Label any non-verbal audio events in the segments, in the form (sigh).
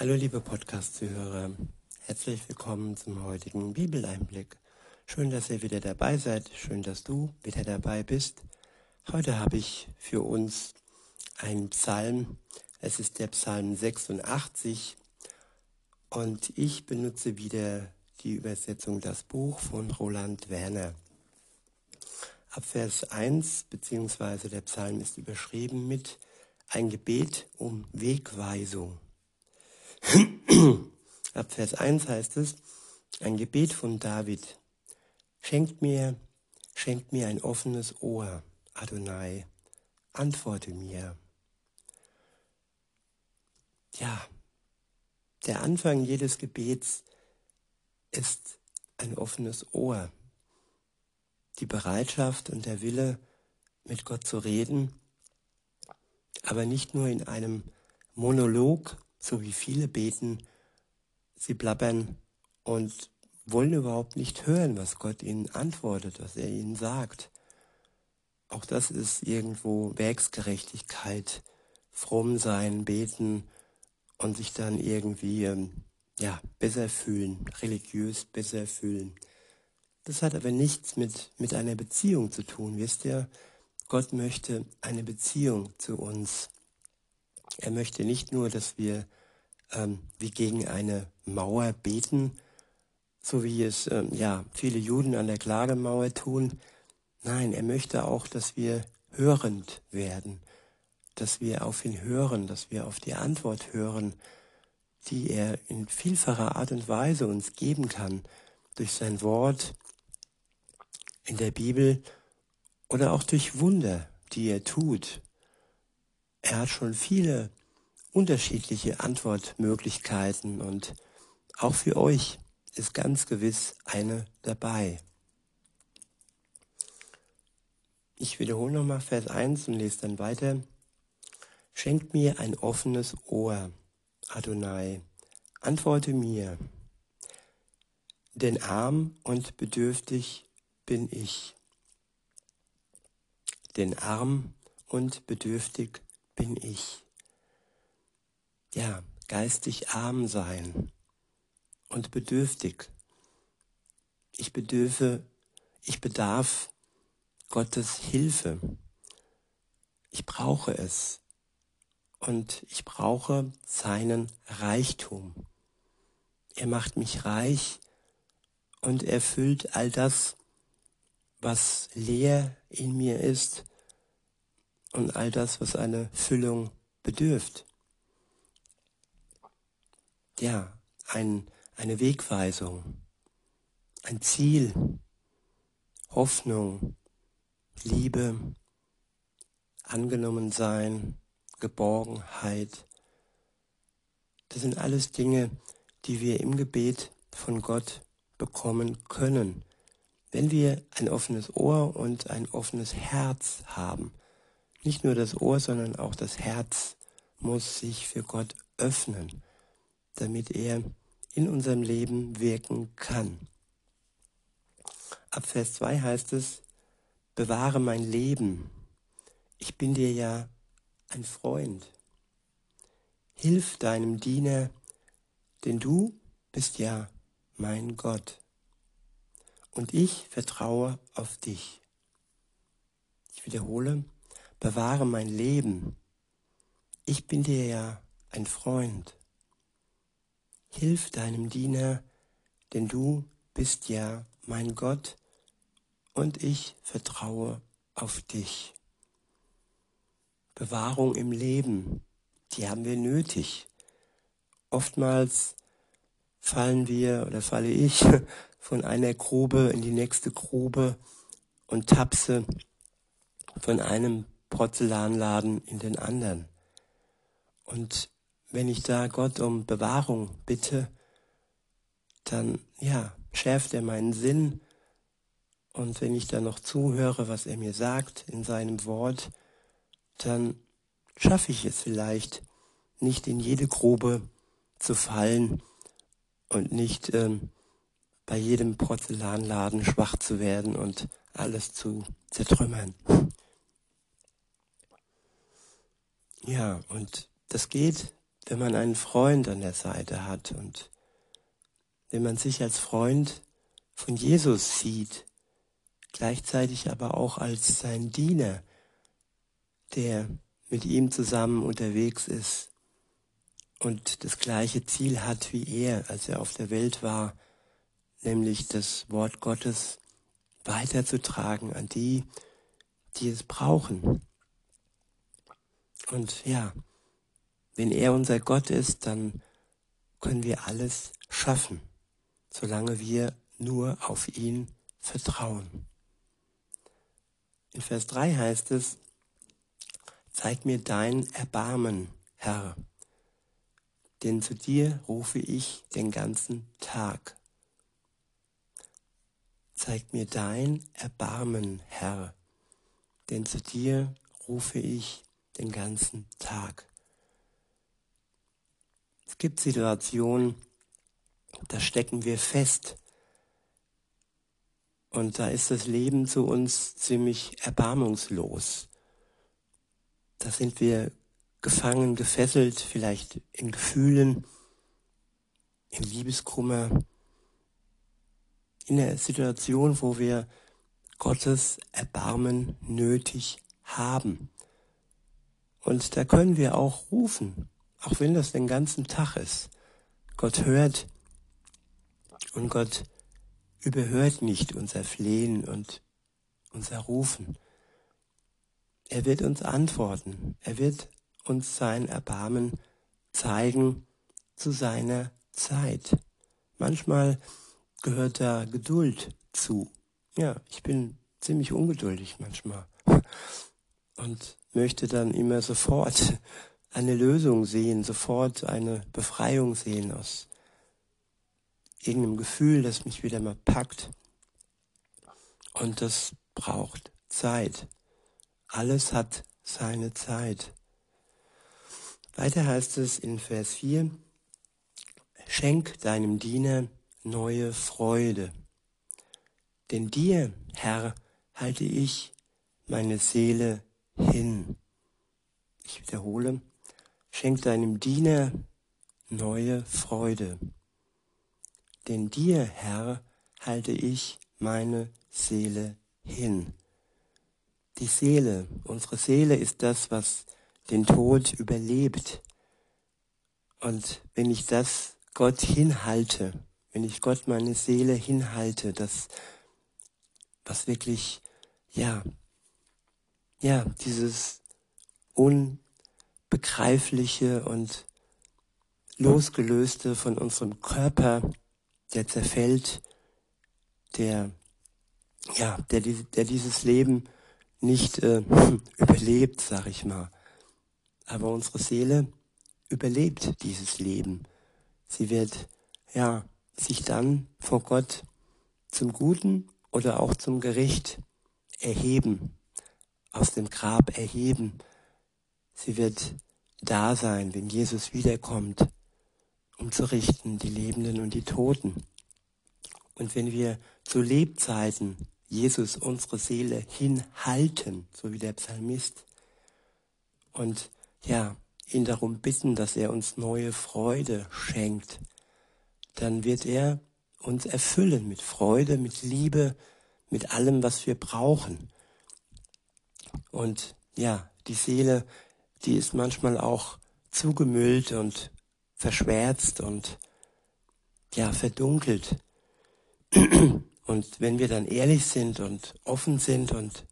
Hallo liebe Podcast-Zuhörer, herzlich willkommen zum heutigen Bibeleinblick. Schön, dass ihr wieder dabei seid, schön, dass du wieder dabei bist. Heute habe ich für uns einen Psalm, es ist der Psalm 86 und ich benutze wieder die Übersetzung Das Buch von Roland Werner. Ab Vers 1 beziehungsweise der Psalm ist überschrieben mit ein Gebet um Wegweisung. (clears throat) Ab Vers 1 heißt es, ein Gebet von David. Schenkt mir, schenkt mir ein offenes Ohr, Adonai, antworte mir. Ja, der Anfang jedes Gebets ist ein offenes Ohr. Die Bereitschaft und der Wille, mit Gott zu reden, aber nicht nur in einem Monolog, so wie viele beten, sie blabbern und wollen überhaupt nicht hören, was Gott ihnen antwortet, was er ihnen sagt. Auch das ist irgendwo Werksgerechtigkeit, fromm sein, beten und sich dann irgendwie ähm, ja besser fühlen, religiös besser fühlen. Das hat aber nichts mit mit einer Beziehung zu tun, wisst ihr? Gott möchte eine Beziehung zu uns. Er möchte nicht nur, dass wir ähm, wie gegen eine Mauer beten, so wie es ähm, ja viele Juden an der Klagemauer tun. Nein, er möchte auch, dass wir hörend werden, dass wir auf ihn hören, dass wir auf die Antwort hören, die er in vielfacher Art und Weise uns geben kann, durch sein Wort in der Bibel oder auch durch Wunder, die er tut. Er hat schon viele unterschiedliche Antwortmöglichkeiten und auch für euch ist ganz gewiss eine dabei. Ich wiederhole nochmal Vers 1 und lese dann weiter. Schenkt mir ein offenes Ohr, Adonai, antworte mir, denn arm und bedürftig bin ich. Denn arm und bedürftig bin ich ja, geistig arm sein und bedürftig. Ich bedürfe, ich bedarf Gottes Hilfe. Ich brauche es. Und ich brauche seinen Reichtum. Er macht mich reich und erfüllt all das, was leer in mir ist und all das, was eine Füllung bedürft ja, ein, eine Wegweisung, ein Ziel, Hoffnung, Liebe, angenommen sein, Geborgenheit. Das sind alles Dinge, die wir im Gebet von Gott bekommen können, wenn wir ein offenes Ohr und ein offenes Herz haben. Nicht nur das Ohr, sondern auch das Herz muss sich für Gott öffnen damit er in unserem Leben wirken kann. Ab Vers 2 heißt es, bewahre mein Leben. Ich bin dir ja ein Freund. Hilf deinem Diener, denn du bist ja mein Gott. Und ich vertraue auf dich. Ich wiederhole, bewahre mein Leben. Ich bin dir ja ein Freund. Hilf deinem Diener, denn du bist ja mein Gott und ich vertraue auf dich. Bewahrung im Leben, die haben wir nötig. Oftmals fallen wir oder falle ich (laughs) von einer Grube in die nächste Grube und tapse von einem Porzellanladen in den anderen. Und wenn ich da Gott um Bewahrung bitte, dann ja, schärft er meinen Sinn. Und wenn ich dann noch zuhöre, was er mir sagt in seinem Wort, dann schaffe ich es vielleicht, nicht in jede Grube zu fallen und nicht ähm, bei jedem Porzellanladen schwach zu werden und alles zu zertrümmern. Ja, und das geht wenn man einen Freund an der Seite hat und wenn man sich als Freund von Jesus sieht, gleichzeitig aber auch als sein Diener, der mit ihm zusammen unterwegs ist und das gleiche Ziel hat wie er, als er auf der Welt war, nämlich das Wort Gottes weiterzutragen an die, die es brauchen. Und ja, wenn er unser Gott ist, dann können wir alles schaffen, solange wir nur auf ihn vertrauen. In Vers 3 heißt es, Zeig mir dein Erbarmen, Herr, denn zu dir rufe ich den ganzen Tag. Zeig mir dein Erbarmen, Herr, denn zu dir rufe ich den ganzen Tag. Es gibt Situationen, da stecken wir fest. Und da ist das Leben zu uns ziemlich erbarmungslos. Da sind wir gefangen, gefesselt, vielleicht in Gefühlen, in Liebeskummer, in der Situation, wo wir Gottes Erbarmen nötig haben. Und da können wir auch rufen, auch wenn das den ganzen Tag ist. Gott hört und Gott überhört nicht unser Flehen und unser Rufen. Er wird uns antworten. Er wird uns sein Erbarmen zeigen zu seiner Zeit. Manchmal gehört da Geduld zu. Ja, ich bin ziemlich ungeduldig manchmal und möchte dann immer sofort eine Lösung sehen, sofort eine Befreiung sehen aus irgendeinem Gefühl, das mich wieder mal packt. Und das braucht Zeit. Alles hat seine Zeit. Weiter heißt es in Vers 4, Schenk deinem Diener neue Freude. Denn dir, Herr, halte ich meine Seele hin. Ich wiederhole, schenk deinem Diener neue Freude. Denn dir, Herr, halte ich meine Seele hin. Die Seele, unsere Seele ist das, was den Tod überlebt. Und wenn ich das Gott hinhalte, wenn ich Gott meine Seele hinhalte, das, was wirklich, ja, ja, dieses unbegreifliche und losgelöste von unserem Körper, der zerfällt, der, ja, der, der dieses Leben nicht äh, (laughs) überlebt, sag ich mal. Aber unsere Seele überlebt dieses Leben. Sie wird, ja, sich dann vor Gott zum Guten oder auch zum Gericht erheben, aus dem Grab erheben. Sie wird da sein, wenn Jesus wiederkommt, um zu richten die Lebenden und die Toten. Und wenn wir zu Lebzeiten Jesus unsere Seele hinhalten, so wie der Psalmist, und ja, ihn darum bitten, dass er uns neue Freude schenkt, dann wird er uns erfüllen mit Freude, mit Liebe, mit allem, was wir brauchen. Und ja, die Seele, die ist manchmal auch zugemüllt und verschwärzt und ja, verdunkelt. (clears throat) Und wenn wir dann ehrlich sind und offen sind und,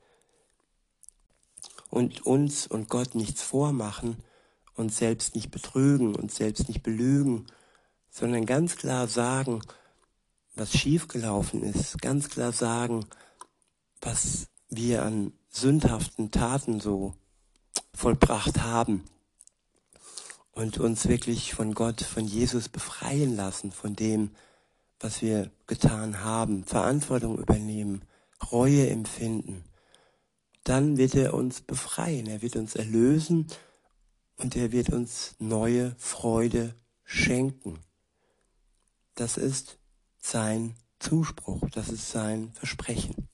und uns und Gott nichts vormachen, uns selbst nicht betrügen, uns selbst nicht belügen, sondern ganz klar sagen, was schiefgelaufen ist, ganz klar sagen, was wir an sündhaften Taten so vollbracht haben und uns wirklich von Gott, von Jesus befreien lassen, von dem, was wir getan haben, Verantwortung übernehmen, Reue empfinden, dann wird er uns befreien, er wird uns erlösen und er wird uns neue Freude schenken. Das ist sein Zuspruch, das ist sein Versprechen.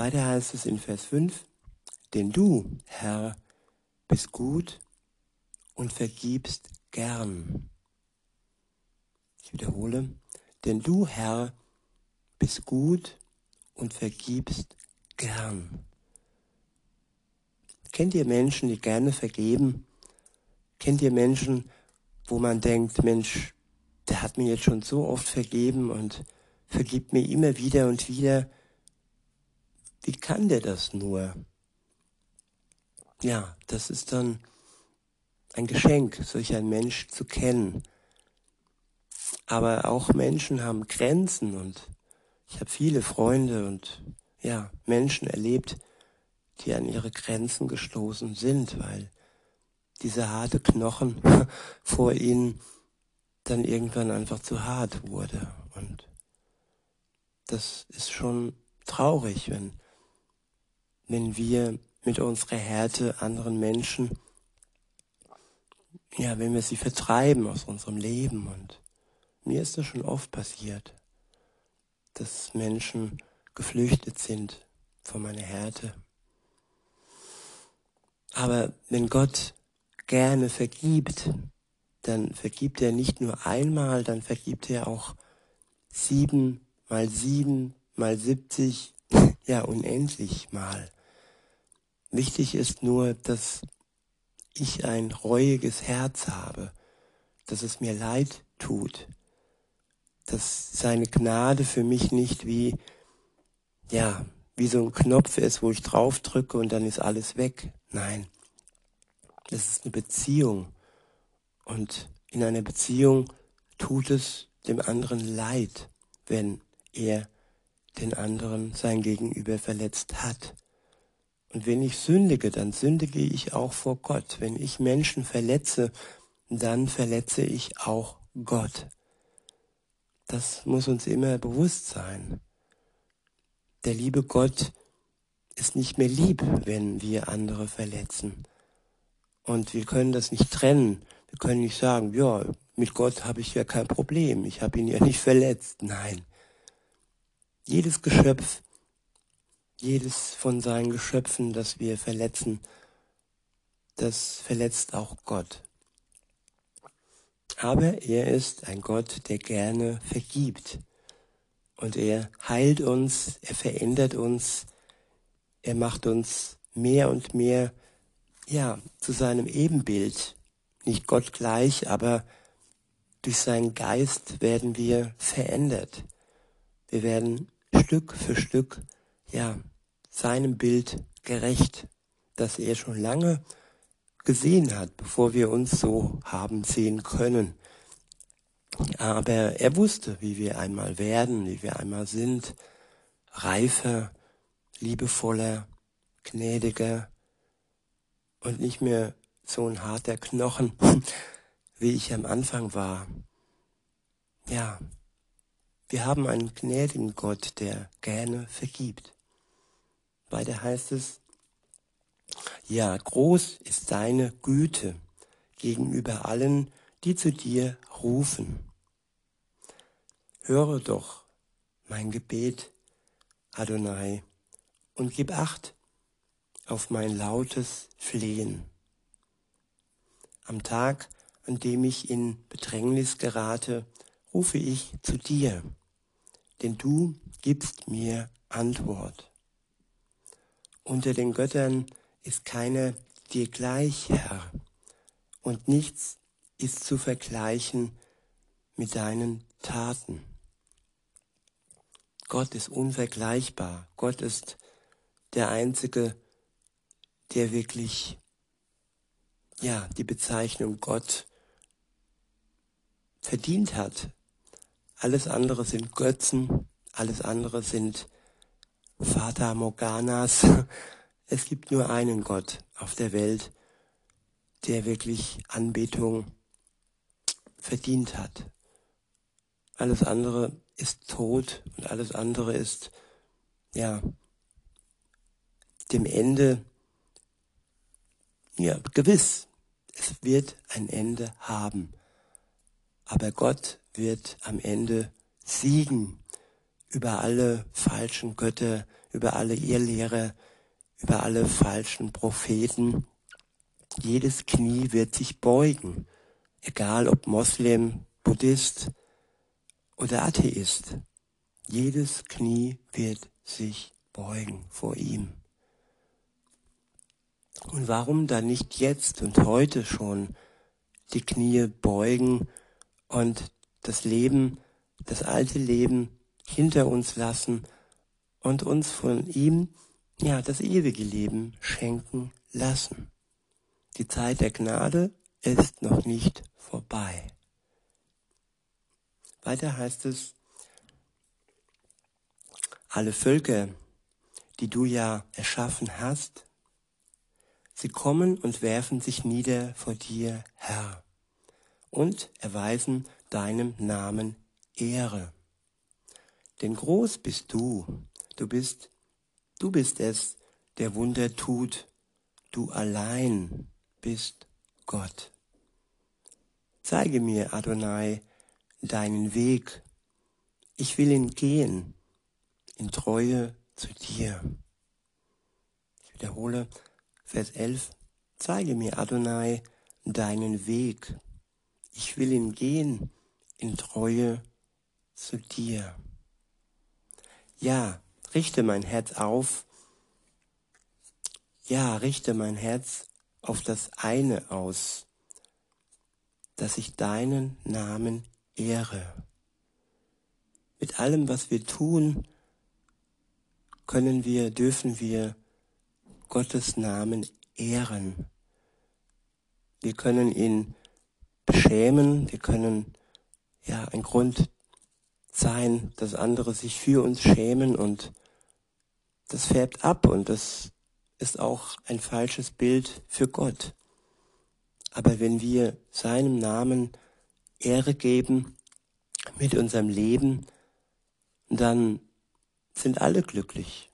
Weiter heißt es in Vers 5, denn du, Herr, bist gut und vergibst gern. Ich wiederhole, denn du, Herr, bist gut und vergibst gern. Kennt ihr Menschen, die gerne vergeben? Kennt ihr Menschen, wo man denkt, Mensch, der hat mir jetzt schon so oft vergeben und vergibt mir immer wieder und wieder. Wie kann der das nur? Ja, das ist dann ein Geschenk, solch ein Mensch zu kennen. Aber auch Menschen haben Grenzen und ich habe viele Freunde und ja, Menschen erlebt, die an ihre Grenzen gestoßen sind, weil dieser harte Knochen (laughs) vor ihnen dann irgendwann einfach zu hart wurde. Und das ist schon traurig, wenn, wenn wir mit unserer Härte anderen Menschen, ja, wenn wir sie vertreiben aus unserem Leben. Und mir ist das schon oft passiert, dass Menschen geflüchtet sind von meiner Härte. Aber wenn Gott gerne vergibt, dann vergibt er nicht nur einmal, dann vergibt er auch sieben mal sieben mal siebzig, (laughs) ja unendlich mal. Wichtig ist nur, dass ich ein reuiges Herz habe, dass es mir leid tut, dass seine Gnade für mich nicht wie, ja, wie so ein Knopf ist, wo ich drauf drücke und dann ist alles weg. Nein, das ist eine Beziehung. Und in einer Beziehung tut es dem anderen leid, wenn er den anderen sein Gegenüber verletzt hat. Und wenn ich sündige, dann sündige ich auch vor Gott. Wenn ich Menschen verletze, dann verletze ich auch Gott. Das muss uns immer bewusst sein. Der liebe Gott ist nicht mehr lieb, wenn wir andere verletzen. Und wir können das nicht trennen. Wir können nicht sagen, ja, mit Gott habe ich ja kein Problem, ich habe ihn ja nicht verletzt. Nein. Jedes Geschöpf, jedes von seinen Geschöpfen, das wir verletzen, das verletzt auch Gott. Aber er ist ein Gott, der gerne vergibt. Und er heilt uns, er verändert uns, er macht uns mehr und mehr ja, zu seinem Ebenbild, nicht Gott gleich, aber durch seinen Geist werden wir verändert. Wir werden Stück für Stück, ja, seinem Bild gerecht, das er schon lange gesehen hat, bevor wir uns so haben sehen können. Aber er wusste, wie wir einmal werden, wie wir einmal sind, reifer, liebevoller, gnädiger, und nicht mehr so ein harter Knochen, (laughs) wie ich am Anfang war. Ja, wir haben einen gnädigen Gott, der gerne vergibt. Weiter heißt es, ja, groß ist deine Güte gegenüber allen, die zu dir rufen. Höre doch mein Gebet, Adonai, und gib acht auf mein lautes Flehen. Am Tag, an dem ich in Bedrängnis gerate, rufe ich zu dir, denn du gibst mir Antwort. Unter den Göttern ist keiner dir gleich, Herr, und nichts ist zu vergleichen mit deinen Taten. Gott ist unvergleichbar. Gott ist der einzige der wirklich, ja, die Bezeichnung Gott verdient hat. Alles andere sind Götzen, alles andere sind Vater Morganas. (laughs) Es gibt nur einen Gott auf der Welt, der wirklich Anbetung verdient hat. Alles andere ist tot und alles andere ist, ja, dem Ende ja, gewiss, es wird ein Ende haben. Aber Gott wird am Ende siegen über alle falschen Götter, über alle Irrlehrer, über alle falschen Propheten. jedes Knie wird sich beugen, egal ob Moslem, Buddhist oder Atheist. Jedes Knie wird sich beugen vor ihm. Und warum dann nicht jetzt und heute schon die Knie beugen und das Leben, das alte Leben hinter uns lassen und uns von ihm, ja, das ewige Leben schenken lassen. Die Zeit der Gnade ist noch nicht vorbei. Weiter heißt es, alle Völker, die du ja erschaffen hast, sie kommen und werfen sich nieder vor dir, Herr, und erweisen deinem Namen Ehre. Denn groß bist du, du bist, du bist es, der Wunder tut, du allein bist Gott. Zeige mir, Adonai, deinen Weg. Ich will ihn gehen in Treue zu dir. Ich wiederhole Vers 11. Zeige mir, Adonai, deinen Weg. Ich will ihn gehen in Treue zu dir. Ja, richte mein Herz auf. Ja, richte mein Herz auf das eine aus, dass ich deinen Namen ehre. Mit allem, was wir tun, können wir, dürfen wir Gottes Namen ehren. Wir können ihn beschämen, wir können ja ein Grund sein, dass andere sich für uns schämen und das färbt ab und das ist auch ein falsches Bild für Gott. Aber wenn wir seinem Namen Ehre geben mit unserem Leben, dann sind alle glücklich.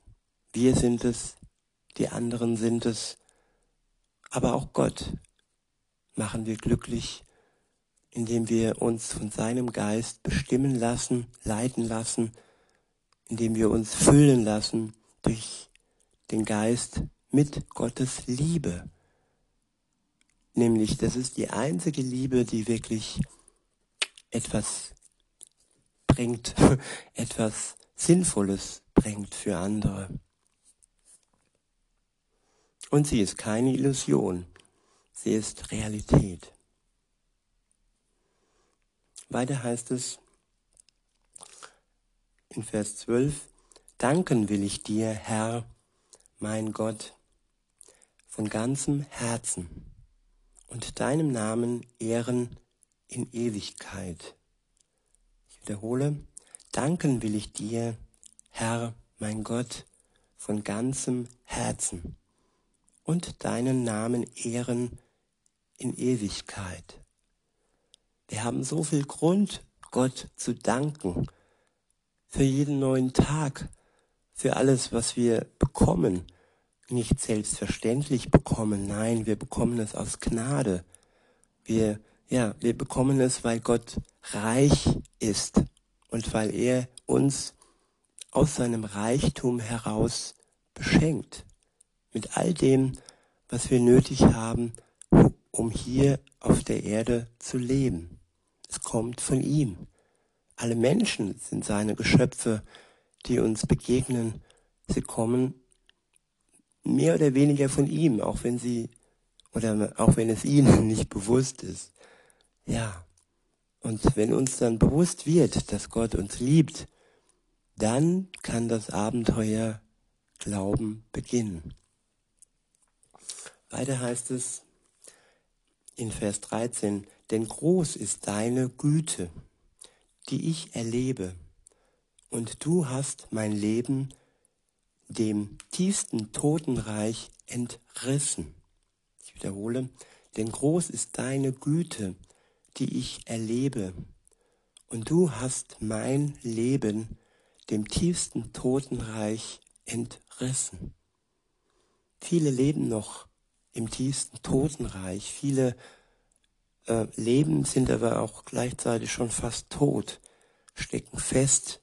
Wir sind es, die anderen sind es, aber auch Gott machen wir glücklich, indem wir uns von seinem Geist bestimmen lassen, leiten lassen, indem wir uns füllen lassen durch den Geist mit Gottes Liebe. Nämlich, das ist die einzige Liebe, die wirklich etwas bringt, (laughs) etwas Sinnvolles bringt für andere. Und sie ist keine Illusion, sie ist Realität. Weiter heißt es in Vers 12, Danken will ich dir, Herr, mein Gott, von ganzem Herzen und deinem Namen ehren in Ewigkeit. Ich wiederhole, Danken will ich dir, Herr, mein Gott, von ganzem Herzen und deinen Namen ehren in Ewigkeit. Wir haben so viel Grund, Gott zu danken für jeden neuen Tag, für alles, was wir bekommen. Nicht selbstverständlich bekommen, nein, wir bekommen es aus Gnade. Wir, ja, wir bekommen es, weil Gott reich ist und weil er uns aus seinem Reichtum heraus beschenkt mit all dem, was wir nötig haben, um hier auf der Erde zu leben. Es kommt von ihm. Alle Menschen sind seine Geschöpfe, die uns begegnen. Sie kommen mehr oder weniger von ihm, auch wenn sie oder auch wenn es ihnen (laughs) nicht bewusst ist. Ja, und wenn uns dann bewusst wird, dass Gott uns liebt, dann kann das Abenteuer Glauben beginnen. Weiter heißt es in Vers 13, denn groß ist deine Güte, die ich erlebe, und du hast mein Leben dem tiefsten Totenreich entrissen. Ich wiederhole, denn groß ist deine Güte, die ich erlebe. Und du hast mein Leben dem tiefsten Totenreich entrissen. Viele leben noch im tiefsten Totenreich. Viele äh, leben, sind aber auch gleichzeitig schon fast tot, stecken fest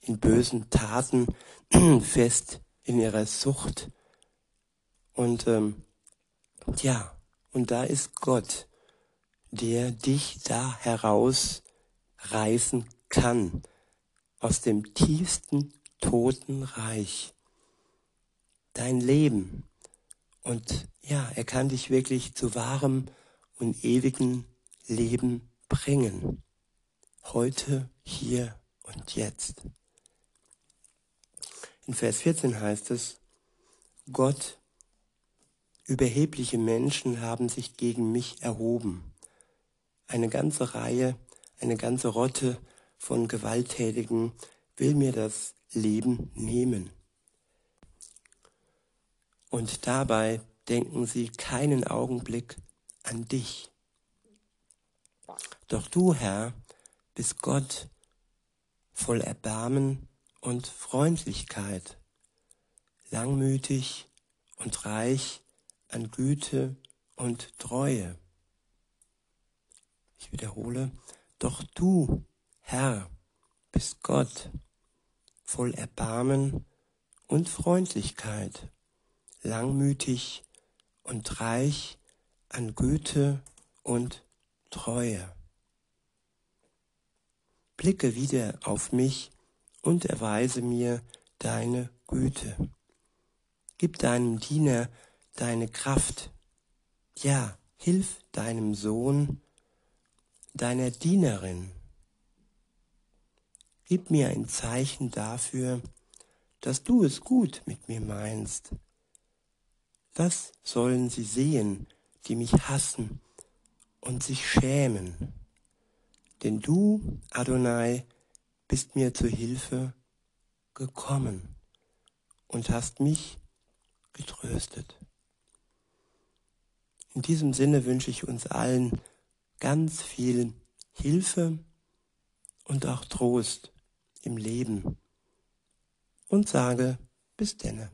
in bösen Taten, (clears throat) fest in ihrer Sucht. Und ähm, ja, Und da ist Gott, der dich da herausreißen kann aus dem tiefsten Totenreich. Dein Leben. Und ja, er kann dich wirklich zu wahrem und ewigen Leben bringen. Heute, hier und jetzt. In Vers 14 heißt es, Gott, überhebliche Menschen haben sich gegen mich erhoben. Eine ganze Reihe, eine ganze Rotte von Gewalttätigen will mir das Leben nehmen. Und dabei denken sie keinen Augenblick an dich. Doch du, Herr, bist Gott voll Erbarmen und Freundlichkeit, langmütig und reich an Güte und Treue. Ich wiederhole, doch du, Herr, bist Gott, voll Erbarmen und Freundlichkeit, langmütig und reich an Güte und Treue. Blicke wieder auf mich und erweise mir deine Güte. Gib deinem Diener deine Kraft. Ja, hilf deinem Sohn, deiner Dienerin. Gib mir ein Zeichen dafür, dass du es gut mit mir meinst. Was sollen sie sehen, die mich hassen und sich schämen? Denn du, Adonai, bist mir zu Hilfe gekommen und hast mich getröstet. In diesem Sinne wünsche ich uns allen ganz viel Hilfe und auch Trost im Leben und sage bis denne.